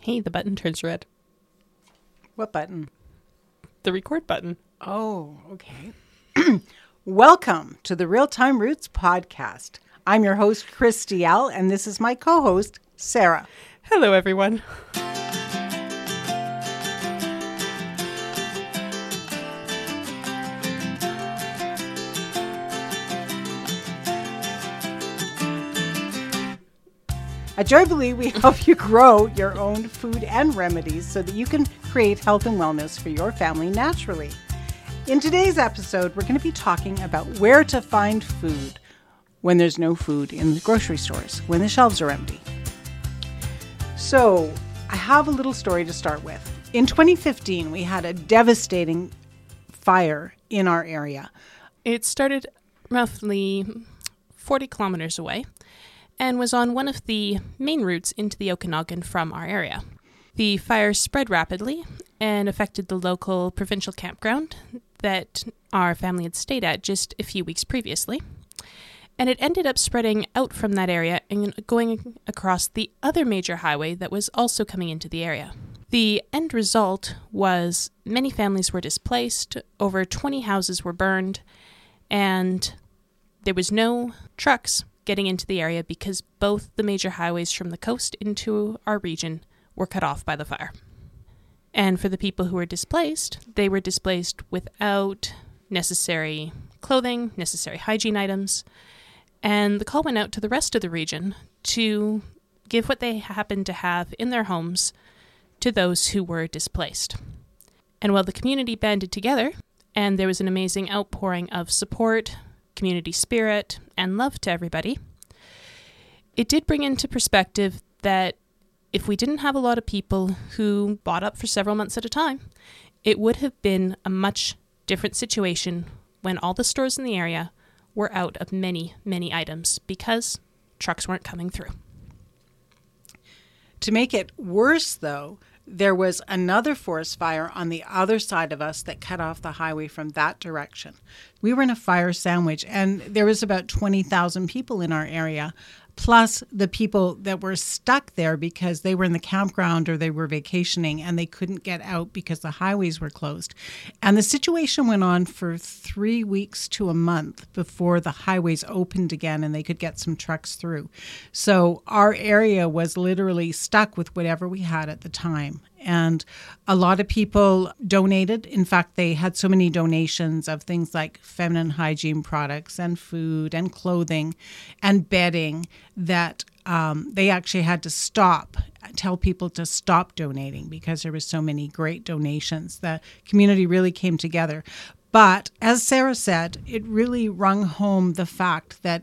Hey, the button turns red. What button? The record button. Oh, okay. Welcome to the Real Time Roots podcast. I'm your host, Chris Dalziel., and this is my co host, Sarah. Hello, everyone. At Joybilee, we help you grow your own food and remedies so that you can create health and wellness for your family naturally. In today's episode, we're going to be talking about where to find food when there's no food in the grocery stores, when the shelves are empty. So, I have a little story to start with. In 2015, we had a devastating fire in our area. It started roughly 40 kilometers away and was on one of the main routes into the Okanagan from our area. The fire spread rapidly and affected the local provincial campground that our family had stayed at just a few weeks previously. And it ended up spreading out from that area and going across the other major highway that was also coming into the area. The end result was many families were displaced, over 20 houses were burned, and there was no trucks getting into the area because both the major highways from the coast into our region were cut off by the fire. And for the people who were displaced, they were displaced without necessary clothing, necessary hygiene items. And the call went out to the rest of the region to give what they happened to have in their homes to those who were displaced. And while the community banded together, and there was an amazing outpouring of support, community spirit, and love to everybody, it did bring into perspective that if we didn't have a lot of people who bought up for several months at a time, it would have been a much different situation when all the stores in the area were out of many, many items because trucks weren't coming through. To make it worse, though, there was another forest fire on the other side of us that cut off the highway from that direction. We were in a fire sandwich, and there was about 20,000 people in our area, plus the people that were stuck there because they were in the campground or they were vacationing and they couldn't get out because the highways were closed. And the situation went on for three weeks to a month before the highways opened again and they could get some trucks through. So our area was literally stuck with whatever we had at the time. And a lot of people donated. In fact, they had so many donations of things like feminine hygiene products and food and clothing and bedding that um, they actually had to stop, tell people to stop donating because there was so many great donations. The community really came together. But as Sarah said, it really rung home the fact that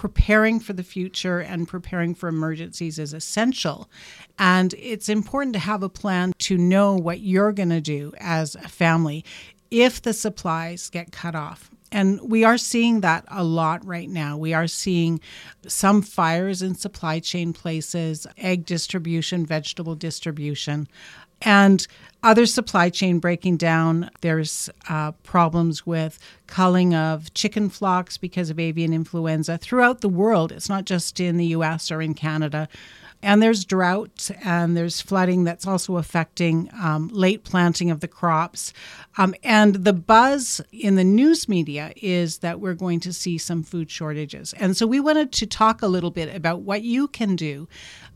preparing for the future and preparing for emergencies is essential. And it's important to have a plan to know what you're going to do as a family if the supplies get cut off. And we are seeing that a lot right now. We are seeing some fires in supply chain places, egg distribution, vegetable distribution and other supply chain breaking down. There's uh, problems with culling of chicken flocks because of avian influenza throughout the world. It's not just in the US or in Canada. And there's drought and there's flooding that's also affecting um, late planting of the crops. Um, and the buzz in the news media is that we're going to see some food shortages. And so we wanted to talk a little bit about what you can do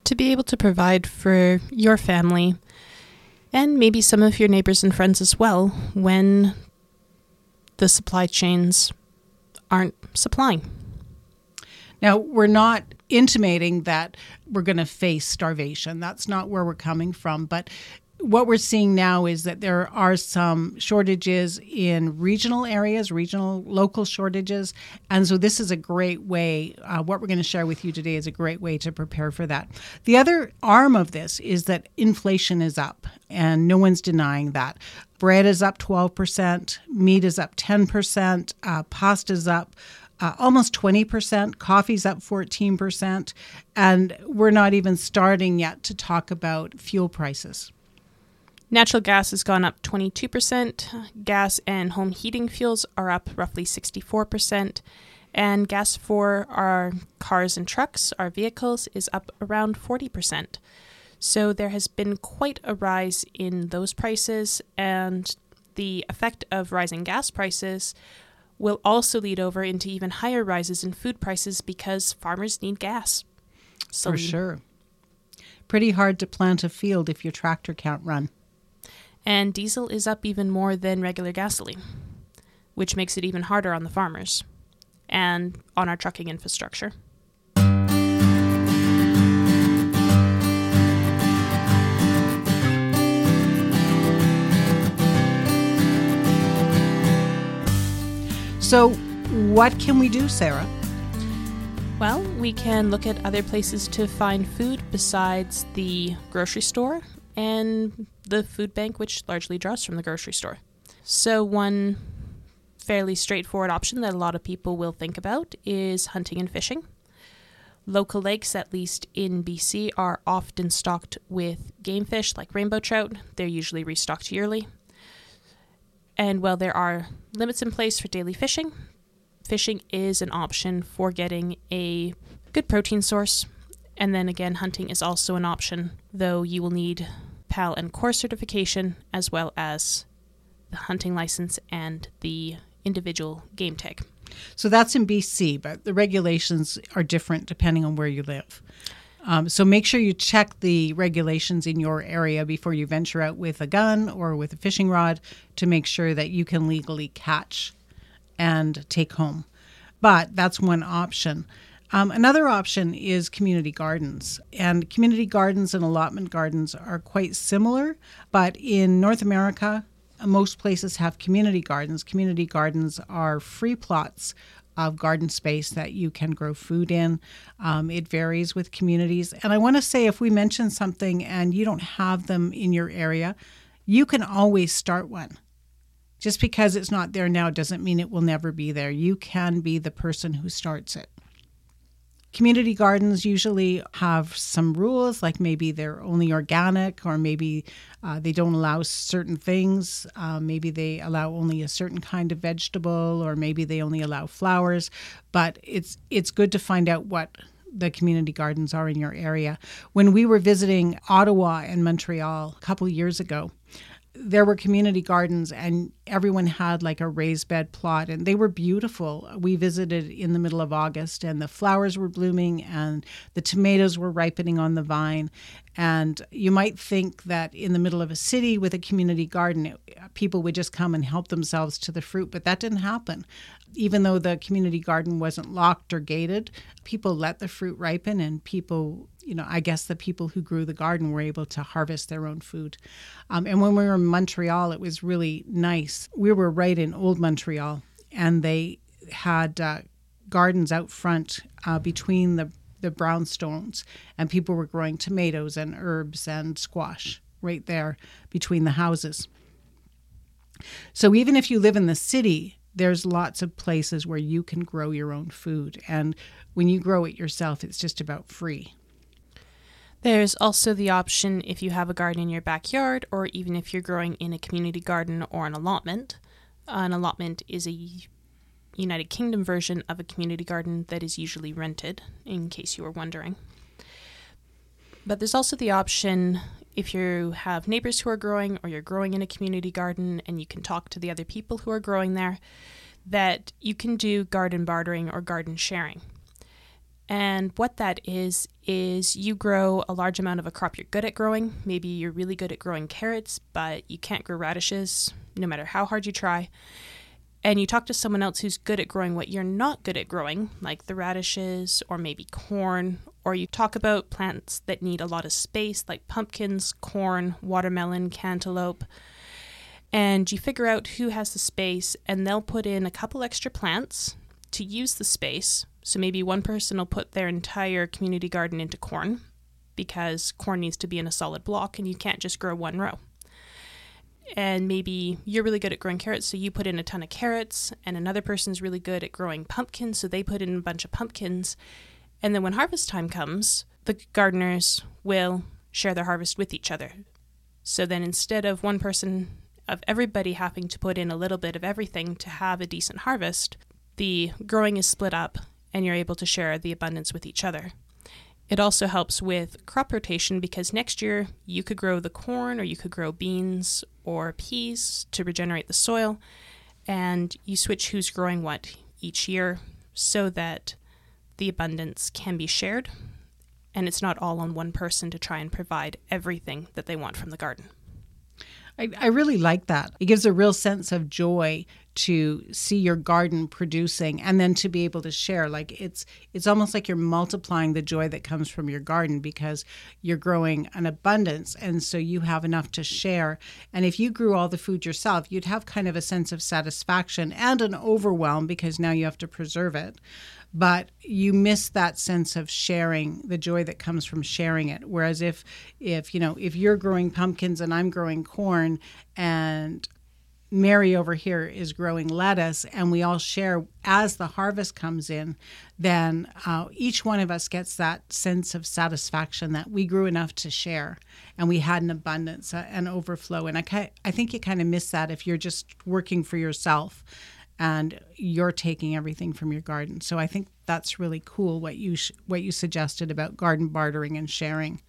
to be able to provide for your family and maybe some of your neighbors and friends as well when the supply chains aren't supplying. Now, we're not intimating that we're going to face starvation. That's not where we're coming from. But what we're seeing now is that there are some shortages in regional areas, regional local shortages. And so this is a great way, uh, what we're going to share with you today is a great way to prepare for that. The other arm of this is that inflation is up, and no one's denying that. Bread is up 12%, meat is up 10%, uh, pasta is up. Uh, almost 20%, coffee's up 14%, and we're not even starting yet to talk about fuel prices. Natural gas has gone up 22%. Gas and home heating fuels are up roughly 64%. And gas for our cars and trucks, our vehicles, is up around 40%. So there has been quite a rise in those prices, and the effect of rising gas prices will also lead over into even higher rises in food prices because farmers need gas. So For sure. Pretty hard to plant a field if your tractor can't run. And diesel is up even more than regular gasoline, which makes it even harder on the farmers and on our trucking infrastructure. So, what can we do, Sarah? Well, we can look at other places to find food besides the grocery store and the food bank, which largely draws from the grocery store. So, one fairly straightforward option that a lot of people will think about is hunting and fishing. Local lakes, at least in BC, are often stocked with game fish like rainbow trout. They're usually restocked yearly. And while there are limits in place for daily fishing, fishing is an option for getting a good protein source. And then again, hunting is also an option, though you will need PAL and CORE certification as well as the hunting license and the individual game tag. So that's in BC, but the regulations are different depending on where you live. Um, so make sure you check the regulations in your area before you venture out with a gun or with a fishing rod to make sure that you can legally catch and take home. But that's one option. Um, another option is community gardens. And community gardens and allotment gardens are quite similar, but in North America, most places have community gardens. Community gardens are free plots of garden space that you can grow food in. Um, it varies with communities. And I want to say if we mention something and you don't have them in your area, you can always start one. Just because it's not there now doesn't mean it will never be there. You can be the person who starts it. Community gardens usually have some rules, like maybe they're only organic, or maybe uh, they don't allow certain things. Uh, maybe they allow only a certain kind of vegetable, or maybe they only allow flowers. But it's it's good to find out what the community gardens are in your area. When we were visiting Ottawa and Montreal a couple years ago, there were community gardens and everyone had like a raised bed plot and they were beautiful. We visited in the middle of August and the flowers were blooming and the tomatoes were ripening on the vine. And you might think that in the middle of a city with a community garden, people would just come and help themselves to the fruit, but that didn't happen even though the community garden wasn't locked or gated, people let the fruit ripen and people, you know, I guess the people who grew the garden were able to harvest their own food. Um, and when we were in Montreal, it was really nice. We were right in old Montreal and they had uh, gardens out front uh, between the, the brownstones and people were growing tomatoes and herbs and squash right there between the houses. So even if you live in the city, there's lots of places where you can grow your own food. And when you grow it yourself, it's just about free. There's also the option if you have a garden in your backyard, or even if you're growing in a community garden or an allotment. An allotment is a United Kingdom version of a community garden that is usually rented, in case you were wondering. But there's also the option if you have neighbors who are growing or you're growing in a community garden and you can talk to the other people who are growing there, that you can do garden bartering or garden sharing. And what that is, is you grow a large amount of a crop you're good at growing. Maybe you're really good at growing carrots, but you can't grow radishes no matter how hard you try and you talk to someone else who's good at growing what you're not good at growing, like the radishes or maybe corn, or you talk about plants that need a lot of space, like pumpkins, corn, watermelon, cantaloupe, and you figure out who has the space, and they'll put in a couple extra plants to use the space. So maybe one person will put their entire community garden into corn because corn needs to be in a solid block and you can't just grow one row and maybe you're really good at growing carrots, so you put in a ton of carrots, and another person's really good at growing pumpkins, so they put in a bunch of pumpkins. And then when harvest time comes, the gardeners will share their harvest with each other. So then instead of one person, of everybody having to put in a little bit of everything to have a decent harvest, the growing is split up and you're able to share the abundance with each other. It also helps with crop rotation because next year you could grow the corn or you could grow beans or peas to regenerate the soil, and you switch who's growing what each year so that the abundance can be shared and it's not all on one person to try and provide everything that they want from the garden. I, I really like that. It gives a real sense of joy to see your garden producing and then to be able to share. Like it's it's almost like you're multiplying the joy that comes from your garden because you're growing an abundance. And so you have enough to share. And if you grew all the food yourself you'd have kind of a sense of satisfaction and an overwhelm because now you have to preserve it. But you miss that sense of sharing the joy that comes from sharing it. Whereas if if you know if you're growing pumpkins and i'm growing corn and mary over here is growing lettuce and we all share as the harvest comes in then uh, each one of us gets that sense of satisfaction that we grew enough to share and we had an abundance uh, and overflow and I, I think you kind of miss that if you're just working for yourself and you're taking everything from your garden. So I think that's really cool what you sh- what you suggested about garden bartering and sharing.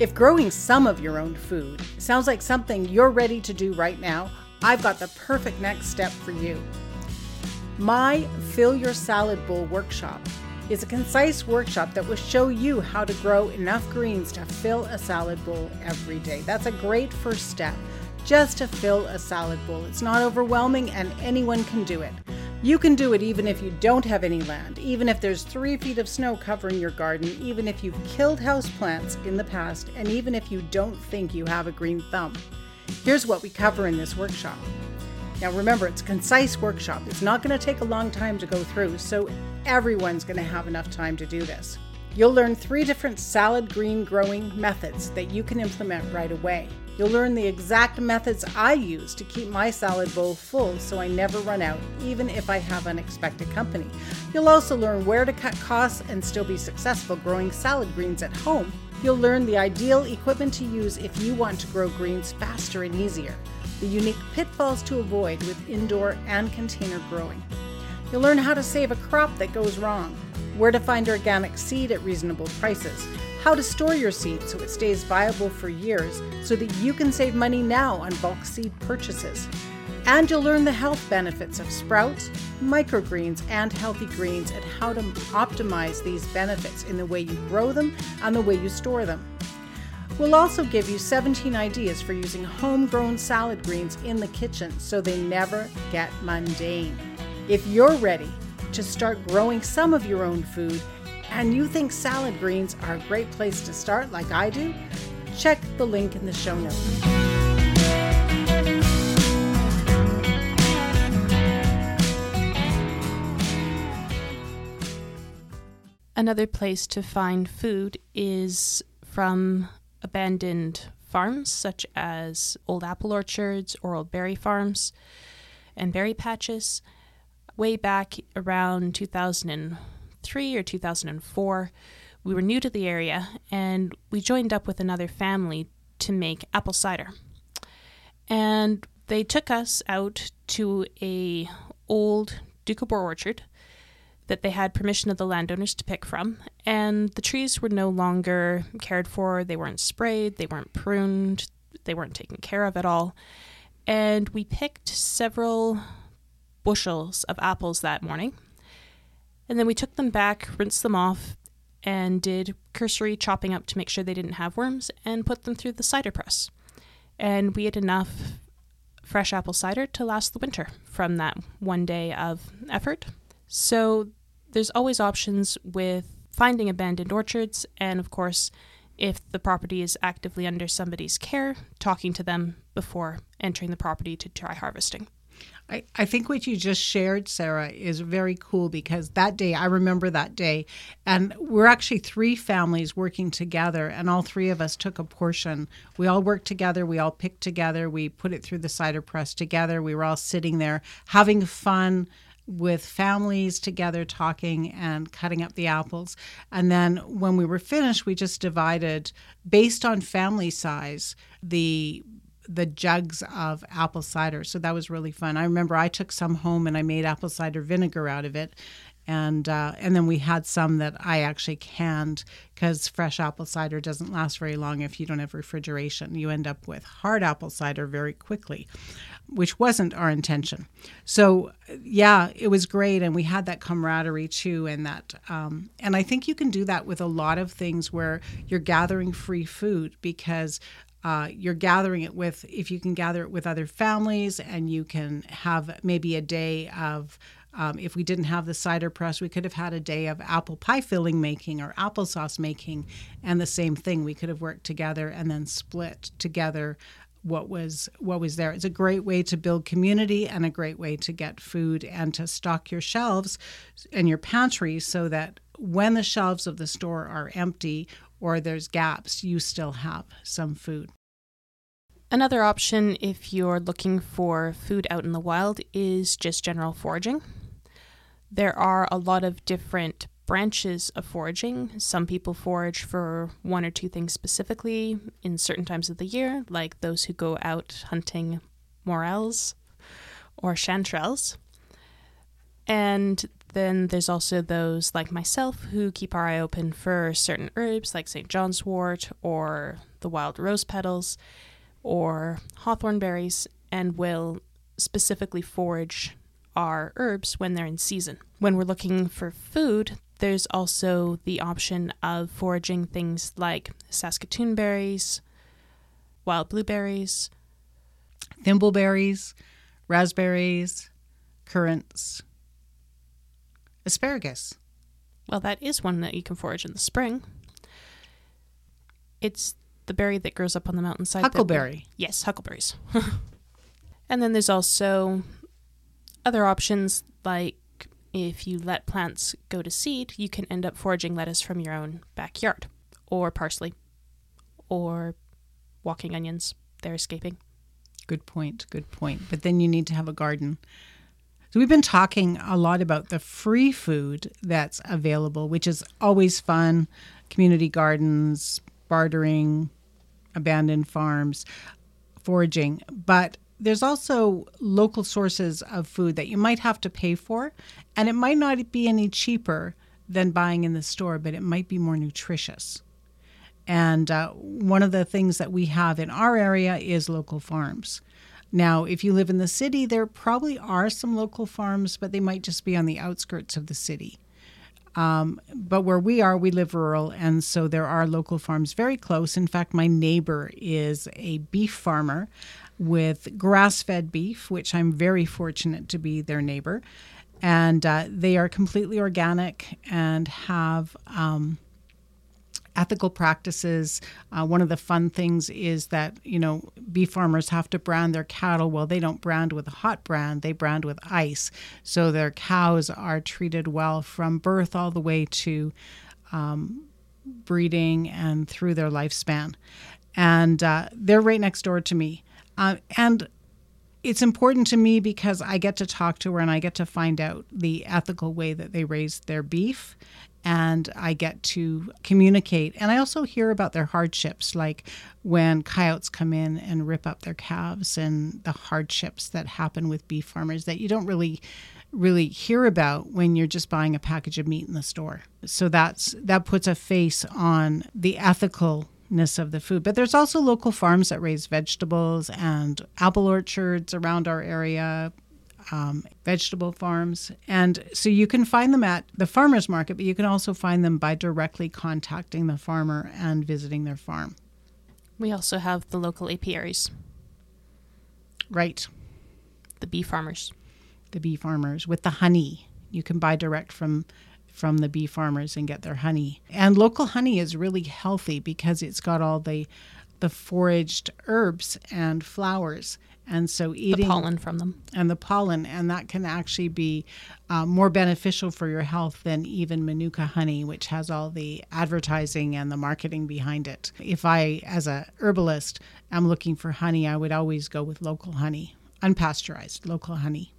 If growing some of your own food sounds like something you're ready to do right now, I've got the perfect next step for you. My Fill Your Salad Bowl workshop is a concise workshop that will show you how to grow enough greens to fill a salad bowl every day. That's a great first step, just to fill a salad bowl. It's not overwhelming and anyone can do it. You can do it even if you don't have any land, even if there's three feet of snow covering your garden, even if you've killed houseplants in the past, and even if you don't think you have a green thumb. Here's what we cover in this workshop. Now remember, it's a concise workshop. It's not going to take a long time to go through, so everyone's going to have enough time to do this. You'll learn three different salad green growing methods that you can implement right away. You'll learn the exact methods I use to keep my salad bowl full so I never run out, even if I have unexpected company. You'll also learn where to cut costs and still be successful growing salad greens at home. You'll learn the ideal equipment to use if you want to grow greens faster and easier the unique pitfalls to avoid with indoor and container growing. You'll learn how to save a crop that goes wrong, where to find organic seed at reasonable prices, how to store your seed so it stays viable for years so that you can save money now on bulk seed purchases. And you'll learn the health benefits of sprouts, microgreens, and healthy greens and how to optimize these benefits in the way you grow them and the way you store them. We'll also give you 17 ideas for using homegrown salad greens in the kitchen so they never get mundane. If you're ready to start growing some of your own food and you think salad greens are a great place to start, like I do, check the link in the show notes. Another place to find food is from abandoned farms such as old apple orchards or old berry farms and berry patches. Way back around 2003 or 2004, we were new to the area and we joined up with another family to make apple cider. And they took us out to a old Doukhobor orchard that they had permission of the landowners to pick from, and the trees were no longer cared for. They weren't sprayed, they weren't pruned, they weren't taken care of at all. And we picked several bushels of apples that morning. And then we took them back, rinsed them off, and did cursory chopping up to make sure they didn't have worms, and put them through the cider press. And we had enough fresh apple cider to last the winter from that one day of effort. So there's always options with finding abandoned orchards, and of course, if the property is actively under somebody's care, talking to them before entering the property to try harvesting. I, I think what you just shared, Sarah, is very cool because that day, I remember that day, and we're actually three families working together, and all three of us took a portion. We all worked together, we all picked together, we put it through the cider press together. We were all sitting there having fun, with families together talking and cutting up the apples. And then when we were finished, we just divided based on family size the the jugs of apple cider. So that was really fun. I remember I took some home and I made apple cider vinegar out of it. And uh, and then we had some that I actually canned because fresh apple cider doesn't last very long if you don't have refrigeration. You end up with hard apple cider very quickly which wasn't our intention. So yeah, it was great, and we had that camaraderie too, and that, um, and I think you can do that with a lot of things where you're gathering free food because. Uh, you're gathering it with if you can gather it with other families and you can have maybe a day of um, if we didn't have the cider press, we could have had a day of apple pie filling making or applesauce making, and the same thing. We could have worked together and then split together what was what was there. It's a great way to build community and a great way to get food and to stock your shelves and your pantry so that when the shelves of the store are empty or there's gaps, you still have some food. Another option if you're looking for food out in the wild is just general foraging. There are a lot of different branches of foraging. Some people forage for one or two things specifically in certain times of the year, like those who go out hunting morels or chanterelles. And then there's also those like myself who keep our eye open for certain herbs like St. John's wort or the wild rose petals or hawthorn berries and will specifically forage our herbs when they're in season. When we're looking for food, there's also the option of foraging things like Saskatoon berries, wild blueberries, thimbleberries, raspberries, currants, asparagus. Well, that is one that you can forage in the spring. It's the berry that grows up on the mountainside. Huckleberry. Yes, huckleberries. and then there's also other options like if you let plants go to seed, you can end up foraging lettuce from your own backyard, or parsley, or walking onions. They're escaping. Good point. Good point. But then you need to have a garden. So we've been talking a lot about the free food that's available, which is always fun. Community gardens, bartering, abandoned farms, foraging. But there's also local sources of food that you might have to pay for, and it might not be any cheaper than buying in the store, but it might be more nutritious. And uh, one of the things that we have in our area is local farms. Now, if you live in the city, there probably are some local farms, but they might just be on the outskirts of the city. Um, but where we are, we live rural, and so there are local farms very close. In fact, my neighbor is a beef farmer with grass fed beef, which I'm very fortunate to be their neighbor. And uh, they are completely organic and have um, ethical practices. Uh, one of the fun things is that, you know, beef farmers have to brand their cattle. Well, they don't brand with a hot brand, they brand with ice. So their cows are treated well from birth all the way to um, breeding and through their lifespan. And uh, they're right next door to me. Uh, and it's important to me because I get to talk to her and I get to find out the ethical way that they raise their beef. And I get to communicate. And I also hear about their hardships, like when coyotes come in and rip up their calves and the hardships that happen with beef farmers that you don't really really hear about when you're just buying a package of meat in the store. So that's that puts a face on the ethical of the food. But there's also local farms that raise vegetables and apple orchards around our area, um, vegetable farms. And so you can find them at the farmer's market, but you can also find them by directly contacting the farmer and visiting their farm. We also have the local apiaries. Right. The bee farmers. The bee farmers with the honey. You can buy direct from from the bee farmers and get their honey. And local honey is really healthy because it's got all the the foraged herbs and flowers. And so eating the pollen from them and the pollen, and that can actually be uh, more beneficial for your health than even Manuka honey, which has all the advertising and the marketing behind it. If I, as a herbalist, am looking for honey, I would always go with local honey, unpasteurized local honey.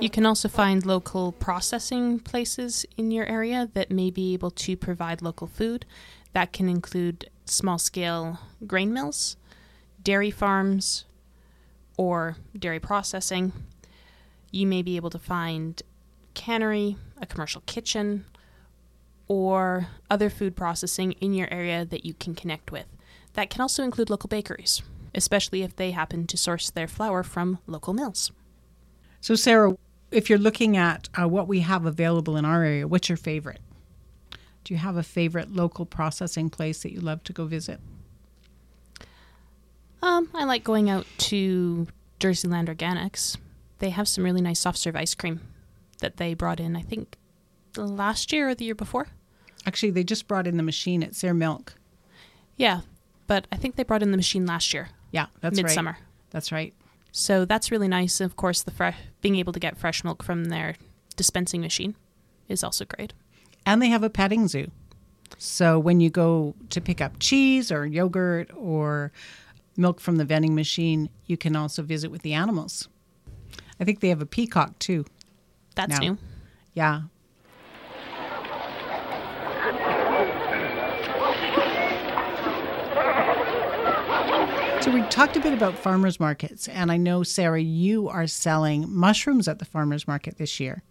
You can also find local processing places in your area that may be able to provide local food. That can include small scale grain mills, dairy farms, or dairy processing. You may be able to find cannery, a commercial kitchen, or other food processing in your area that you can connect with. That can also include local bakeries, especially if they happen to source their flour from local mills. So, Sarah, if you're looking at uh, what we have available in our area, what's your favorite? Do you have a favorite local processing place that you love to go visit? Um, I like going out to Jerseyland Organics. They have some really nice soft serve ice cream that they brought in, I think, last year or the year before. Actually, they just brought in the machine at Sayre Milk. Yeah, but I think they brought in the machine last year, Yeah, that's midsummer. right. That's right. So that's really nice. Of course, the fresh being able to get fresh milk from their dispensing machine is also great. And they have a petting zoo. So when you go to pick up cheese or yogurt or milk from the vending machine, you can also visit with the animals. I think they have a peacock too. That's No. new. Yeah. So we talked a bit about farmers markets, and I know Sarah, you are selling mushrooms at the farmers market this year.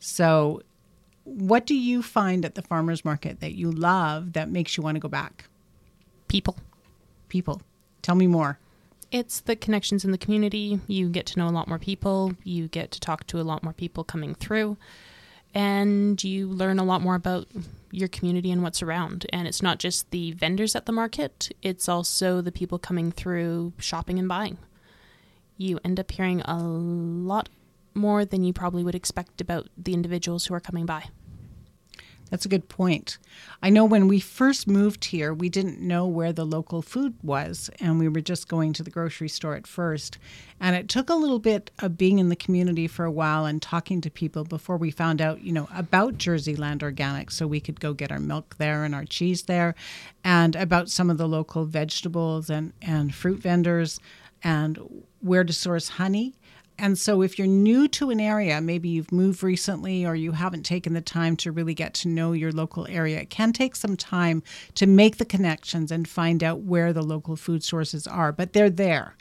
So, what do you find at the farmers market that you love that makes you want to go back? People. People, tell me more. It's the connections in the community. You get to know a lot more people. You get to talk to a lot more people coming through. And you learn a lot more about your community and what's around. And it's not just the vendors at the market, it's also the people coming through shopping and buying. You end up hearing a lot more than you probably would expect about the individuals who are coming by. That's a good point. I know when we first moved here, we didn't know where the local food was, and we were just going to the grocery store at first. And it took a little bit of being in the community for a while and talking to people before we found out, you know, about Jerseyland Organic, so we could go get our milk there and our cheese there, and about some of the local vegetables and, and fruit vendors, and where to source honey. And so, if you're new to an area, maybe you've moved recently or you haven't taken the time to really get to know your local area, it can take some time to make the connections and find out where the local food sources are, but they're there.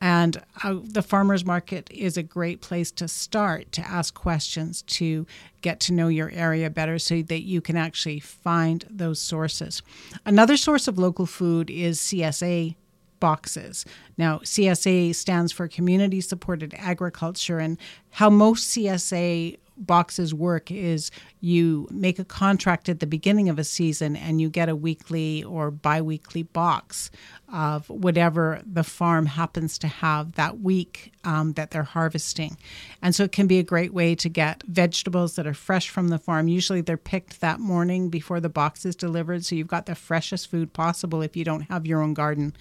And uh, the farmers market is a great place to start to ask questions, to get to know your area better so that you can actually find those sources. Another source of local food is CSA boxes. Now, CSA stands for Community Supported Agriculture, and how most CSA boxes work is you make a contract at the beginning of a season and you get a weekly or bi-weekly box of whatever the farm happens to have that week um, that they're harvesting. And so it can be a great way to get vegetables that are fresh from the farm. Usually they're picked that morning before the box is delivered so you've got the freshest food possible if you don't have your own garden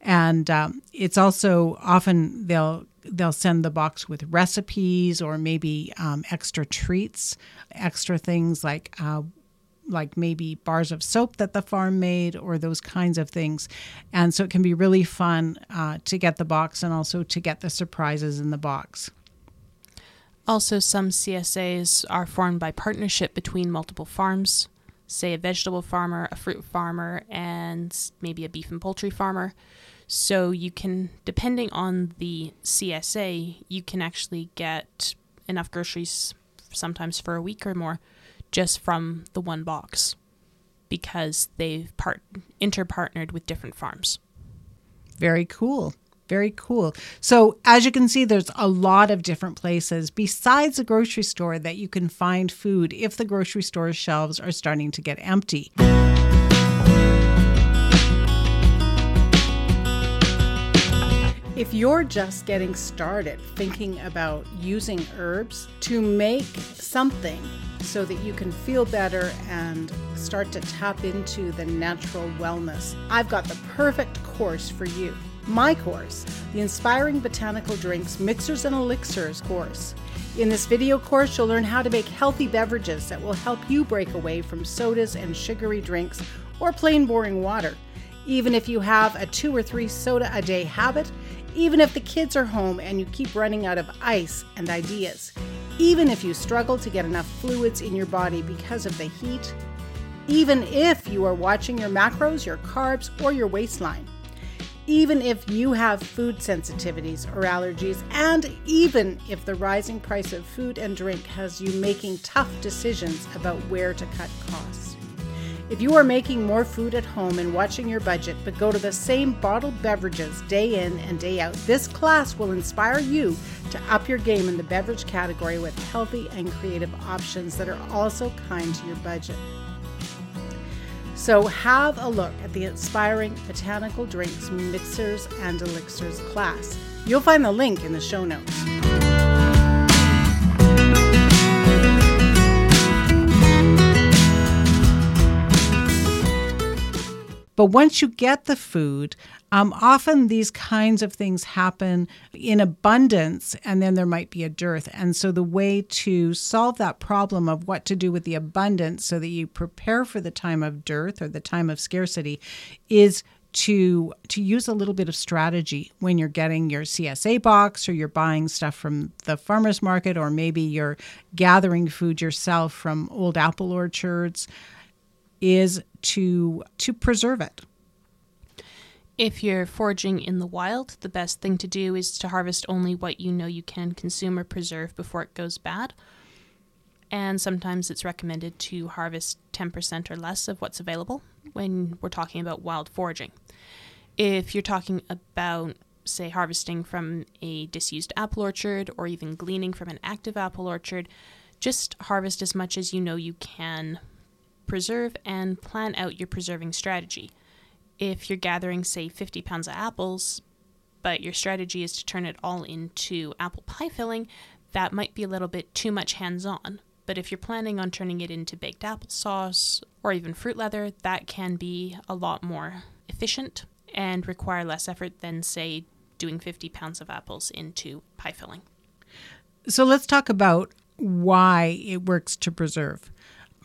and um, it's also often they'll they'll send the box with recipes or maybe um, extra treats, extra things like uh, like maybe bars of soap that the farm made or those kinds of things. And so it can be really fun uh, to get the box and also to get the surprises in the box. Also, some CSAs are formed by partnership between multiple farms, say a vegetable farmer, a fruit farmer, and maybe a beef and poultry farmer. So you can, depending on the CSA, you can actually get enough groceries sometimes for a week or more just from the one box because they've part interpartnered with different farms. Very cool. Very cool. So, as you can see, there's a lot of different places besides the grocery store that you can find food if the grocery store shelves are starting to get empty. If you're just getting started thinking about using herbs to make something so that you can feel better and start to tap into the natural wellness, I've got the perfect course for you. My course, the Inspiring Botanical Drinks Mixers and Elixirs course. In this video course, you'll learn how to make healthy beverages that will help you break away from sodas and sugary drinks or plain boring water. Even if you have a two or three soda a day habit, even if the kids are home and you keep running out of ice and ideas, even if you struggle to get enough fluids in your body because of the heat, even if you are watching your macros, your carbs, or your waistline. Even if you have food sensitivities or allergies, and even if the rising price of food and drink has you making tough decisions about where to cut costs. If you are making more food at home and watching your budget, but go to the same bottled beverages day in and day out, this class will inspire you to up your game in the beverage category with healthy and creative options that are also kind to your budget. So, have a look at the Inspiring Botanical Drinks, Mixers, and Elixirs class. You'll find the link in the show notes. But once you get the food, um, often these kinds of things happen in abundance, and then there might be a dearth. And so, the way to solve that problem of what to do with the abundance so that you prepare for the time of dearth or the time of scarcity is to to use a little bit of strategy when you're getting your CSA box or you're buying stuff from the farmers market or maybe you're gathering food yourself from old apple orchards is to to preserve it. If you're foraging in the wild, the best thing to do is to harvest only what you know you can consume or preserve before it goes bad. And sometimes it's recommended to harvest 10% or less of what's available when we're talking about wild foraging. If you're talking about, say, harvesting from a disused apple orchard or even gleaning from an active apple orchard, just harvest as much as you know you can preserve and plan out your preserving strategy. If you're gathering, say, 50 pounds of apples, but your strategy is to turn it all into apple pie filling, that might be a little bit too much hands on. But if you're planning on turning it into baked applesauce or even fruit leather, that can be a lot more efficient and require less effort than, say, doing 50 pounds of apples into pie filling. So let's talk about why it works to preserve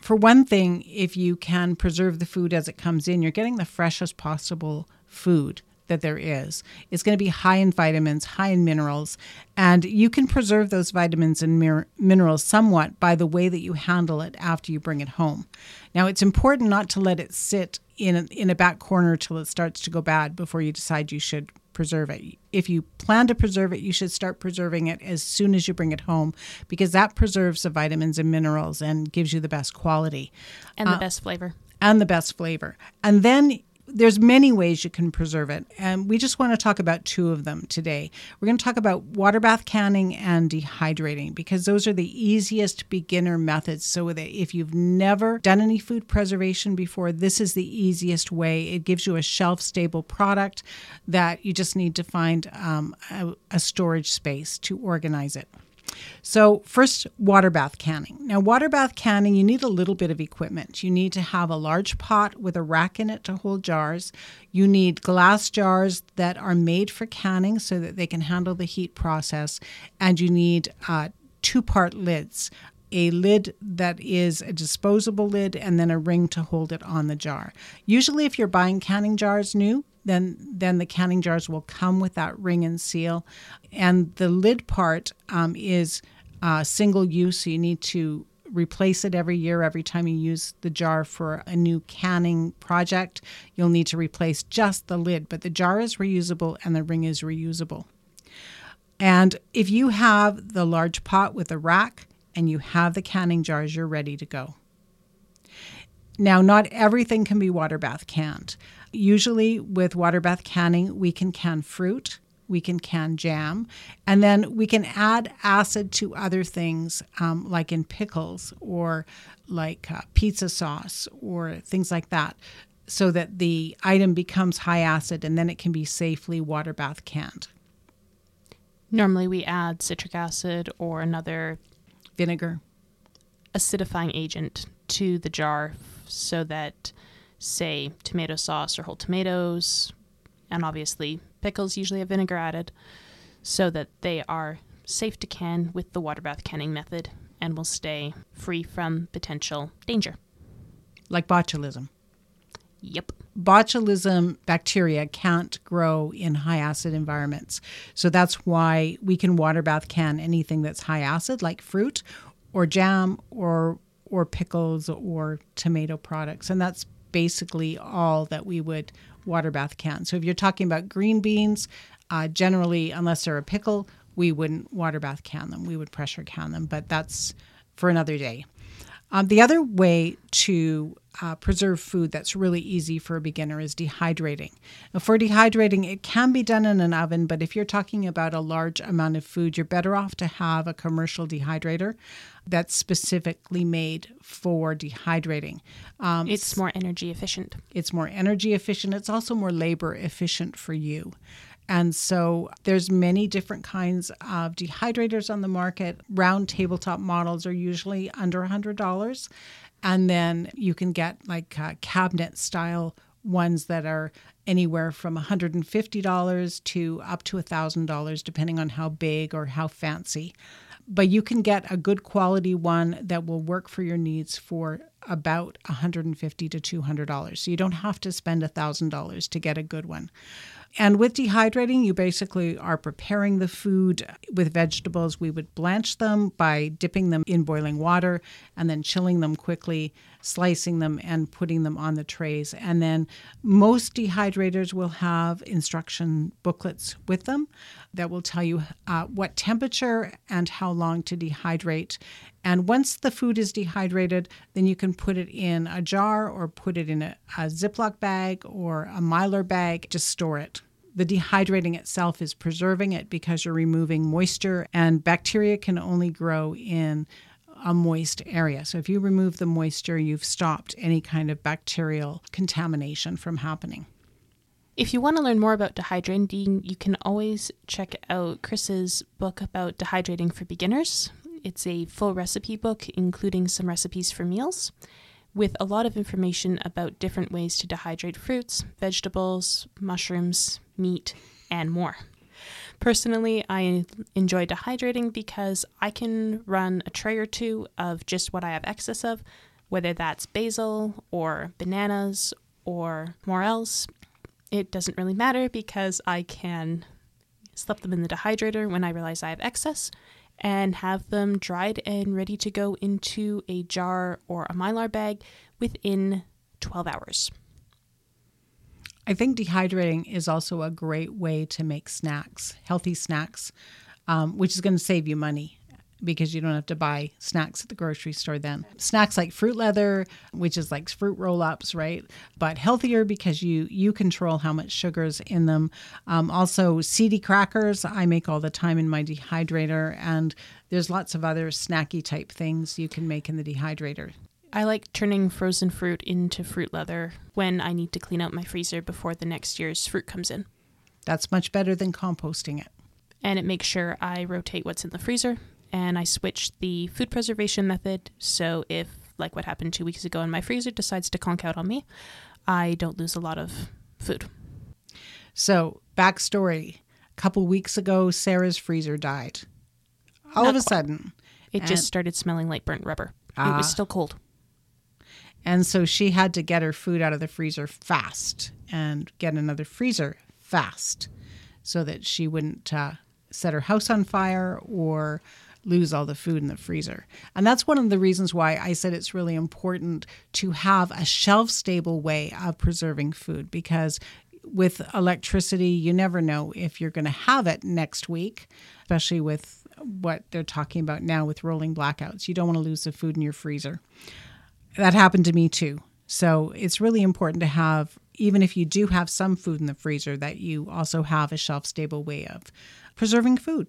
for one thing, if you can preserve the food as it comes in, you're getting the freshest possible food that there is. It's going to be high in vitamins, high in minerals, and you can preserve those vitamins and mir- minerals somewhat by the way that you handle it after you bring it home. Now, it's important not to let it sit in a, in a back corner till it starts to go bad before you decide you should preserve it. If you plan to preserve it, you should start preserving it as soon as you bring it home because that preserves the vitamins and minerals and gives you the best quality and the uh, best flavor. And the best flavor. And then there's many ways you can preserve it. And we just want to talk about two of them today. We're going to talk about water bath canning and dehydrating because those are the easiest beginner methods. So if you've never done any food preservation before this is the easiest way. It gives you a shelf stable product that you just need to find um, a, a storage space to organize it so, first, water bath canning. Now, water bath canning, you need a little bit of equipment. You need to have a large pot with a rack in it to hold jars. You need glass jars that are made for canning so that they can handle the heat process. And you need uh, two part lids a lid that is a disposable lid and then a ring to hold it on the jar. Usually, if you're buying canning jars new, then then the canning jars will come with that ring and seal. And the lid part um, is uh, single use, so you need to replace it every year. Every time you use the jar for a new canning project, you'll need to replace just the lid. But the jar is reusable and the ring is reusable. And if you have the large pot with a rack and you have the canning jars, you're ready to go. Now, not everything can be water bath canned. Usually, with water bath canning, we can can fruit, we can can jam, and then we can add acid to other things um, like in pickles or like uh, pizza sauce or things like that so that the item becomes high acid and then it can be safely water bath canned. Normally, we add citric acid or another vinegar acidifying agent to the jar so that, say, tomato sauce or whole tomatoes, and obviously pickles usually have vinegar added, so that they are safe to can with the water bath canning method and will stay free from potential danger. Like botulism. Yep. Botulism bacteria can't grow in high acid environments. So that's why we can water bath can anything that's high acid, like fruit or jam or or pickles or tomato products. And that's basically all that we would water bath can. So if you're talking about green beans, uh, generally, unless they're a pickle, we wouldn't water bath can them. We would pressure can them, but that's for another day. Um, the other way to uh, preserve food that's really easy for a beginner is dehydrating. Now, for dehydrating, it can be done in an oven, but if you're talking about a large amount of food, you're better off to have a commercial dehydrator that's specifically made for dehydrating. Um, it's more energy efficient. It's more energy efficient. It's also more labor efficient for you. And so there's many different kinds of dehydrators on the market. Round tabletop models are usually under $100. And then you can get like uh, cabinet style ones that are anywhere from $150 to up to $1,000, depending on how big or how fancy. But you can get a good quality one that will work for your needs for about 150 to $200. So you don't have to spend $1,000 to get a good one. And with dehydrating, you basically are preparing the food with vegetables. We would blanch them by dipping them in boiling water and then chilling them quickly, slicing them, and putting them on the trays. And then most dehydrators will have instruction booklets with them that will tell you uh, what temperature and how long to dehydrate. And once the food is dehydrated, then you can put it in a jar or put it in a, a Ziploc bag or a mylar bag to store it. The dehydrating itself is preserving it because you're removing moisture, and bacteria can only grow in a moist area. So if you remove the moisture, you've stopped any kind of bacterial contamination from happening. If you want to learn more about dehydrating, you can always check out Chris's book about dehydrating for beginners. It's a full recipe book, including some recipes for meals, with a lot of information about different ways to dehydrate fruits, vegetables, mushrooms, meat, and more. Personally, I enjoy dehydrating because I can run a tray or two of just what I have excess of, whether that's basil or bananas or morels. It doesn't really matter because I can slip them in the dehydrator when I realize I have excess and have them dried and ready to go into a jar or a mylar bag within 12 hours. I think dehydrating is also a great way to make snacks, healthy snacks, um, which is going to save you money because you don't have to buy snacks at the grocery store then. Snacks like fruit leather, which is like fruit roll-ups, right? But healthier because you you control how much sugar's in them. Um, also, seedy crackers I make all the time in my dehydrator, and there's lots of other snacky type things you can make in the dehydrator. I like turning frozen fruit into fruit leather when I need to clean out my freezer before the next year's fruit comes in. That's much better than composting it. And it makes sure I rotate what's in the freezer and I switch the food preservation method. So if, like what happened two weeks ago, in my freezer decides to conk out on me, I don't lose a lot of food. So, backstory a couple weeks ago, Sarah's freezer died. All Not of a quite. sudden, it just started smelling like burnt rubber. it was ah. still cold. And so she had to get her food out of the freezer fast and get another freezer fast so that she wouldn't uh, set her house on fire or lose all the food in the freezer. And that's one of the reasons why I said it's really important to have a shelf stable way of preserving food because with electricity, you never know if you're going to have it next week, especially with what they're talking about now with rolling blackouts. You don't want to lose the food in your freezer. That happened to me too. So it's really important to have, even if you do have some food in the freezer, that you also have a shelf stable way of preserving food.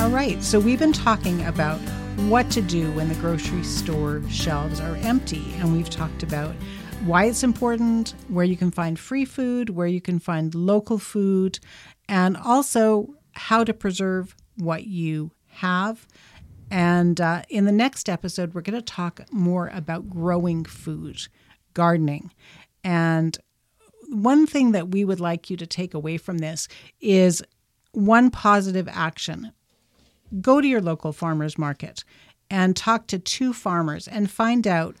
All right, So we've been talking about what to do when the grocery store shelves are empty. And we've talked about why it's important, where you can find free food, where you can find local food, and also how to preserve what you have. And uh, in the next episode, we're going to talk more about growing food, gardening. And one thing that we would like you to take away from this is one positive action go to your local farmers market and talk to two farmers and find out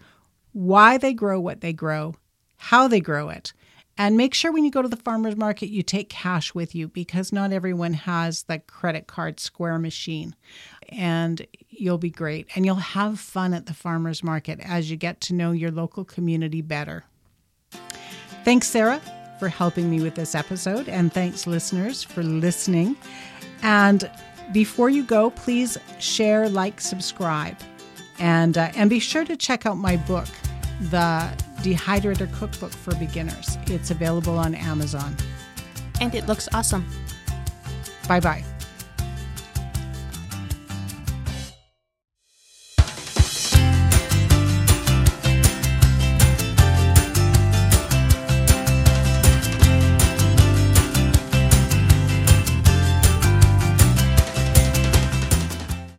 why they grow what they grow, how they grow it, And make sure when you go to the farmer's market, you take cash with you because not everyone has the credit card square machine. And you'll be great. And you'll have fun at the farmer's market as you get to know your local community better. Thanks, Sarah, for helping me with this episode. And thanks, listeners, for listening. And before you go, please share, like, subscribe. And, uh, and be sure to check out my book, The Dehydrator Cookbook for Beginners. It's available on Amazon. And it looks awesome. Bye bye.